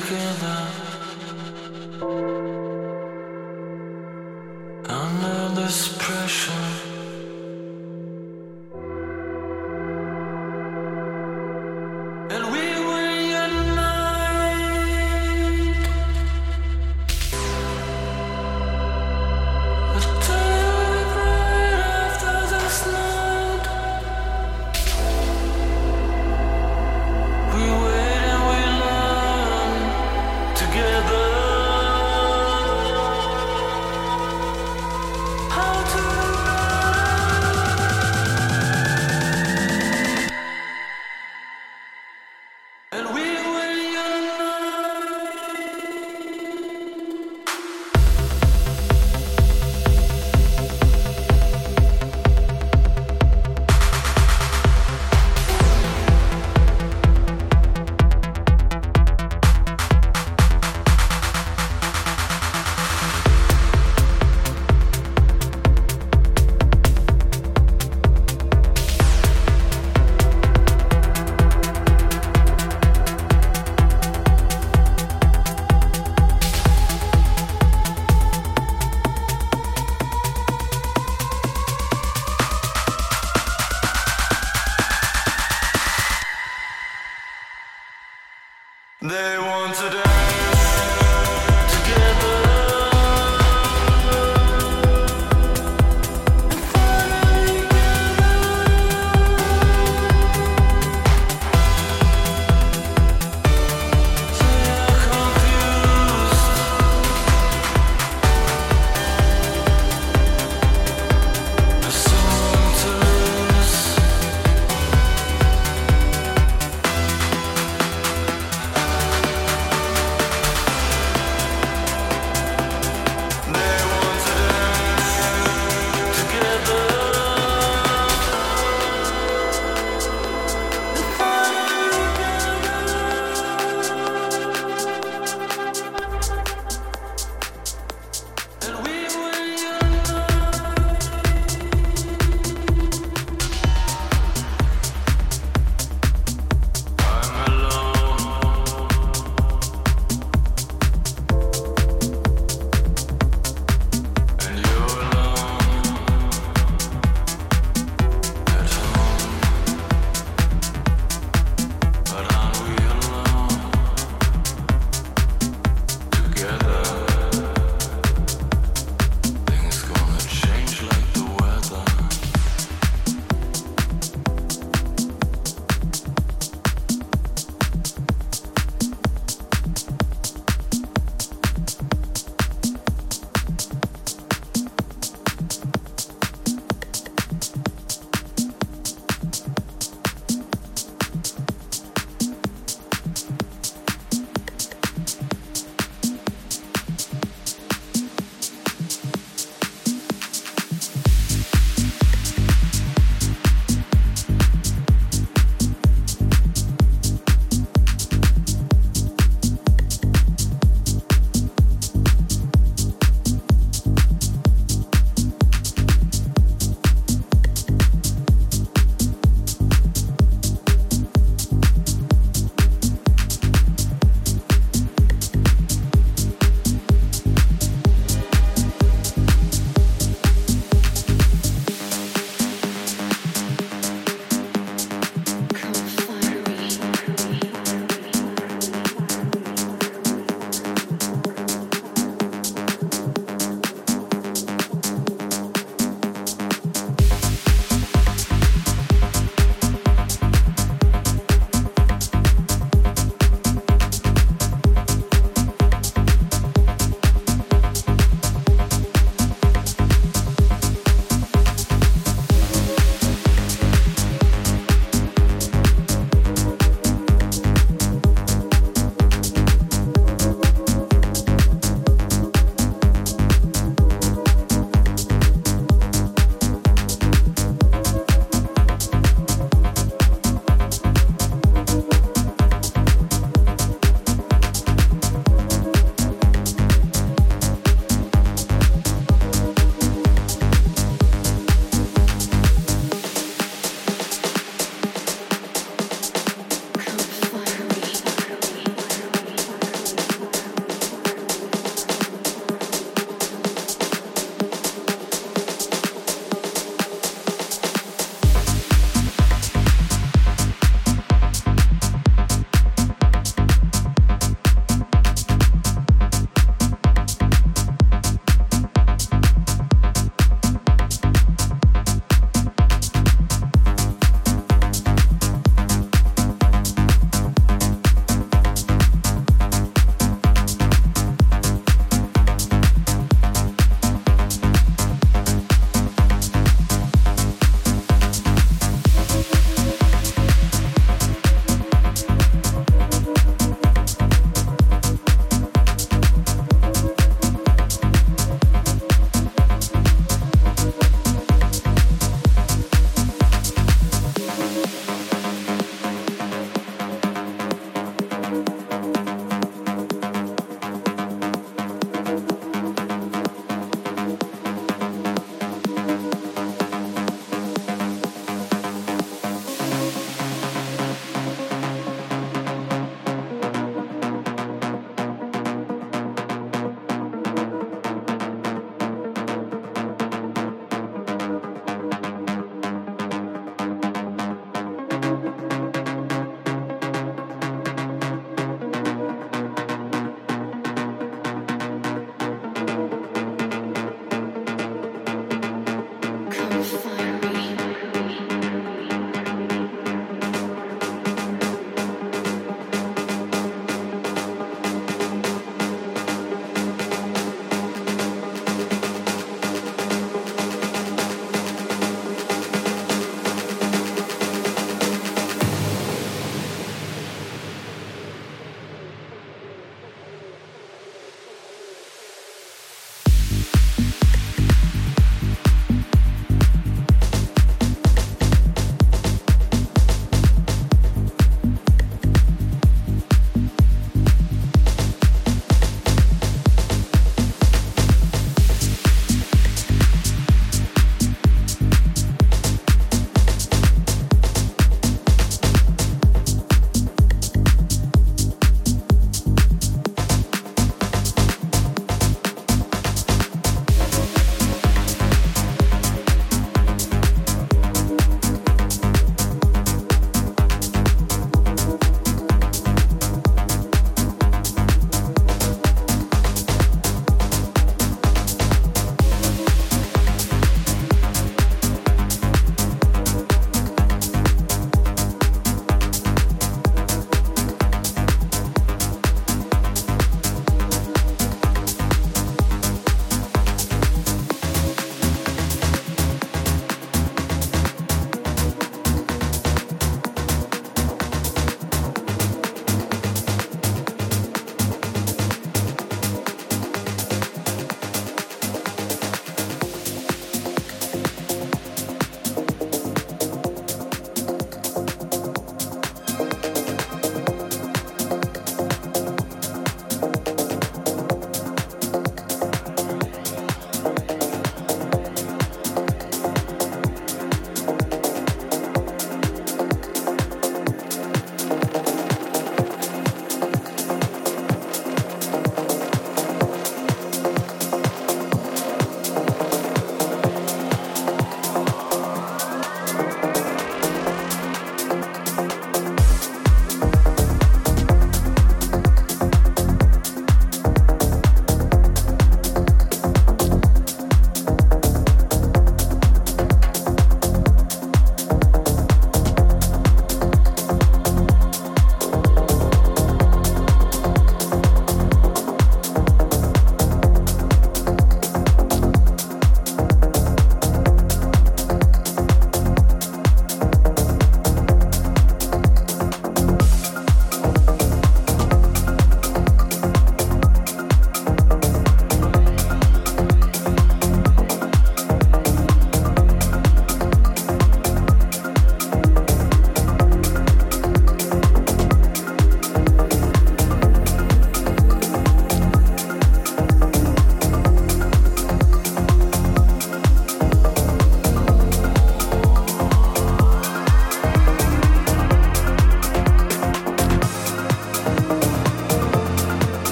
together.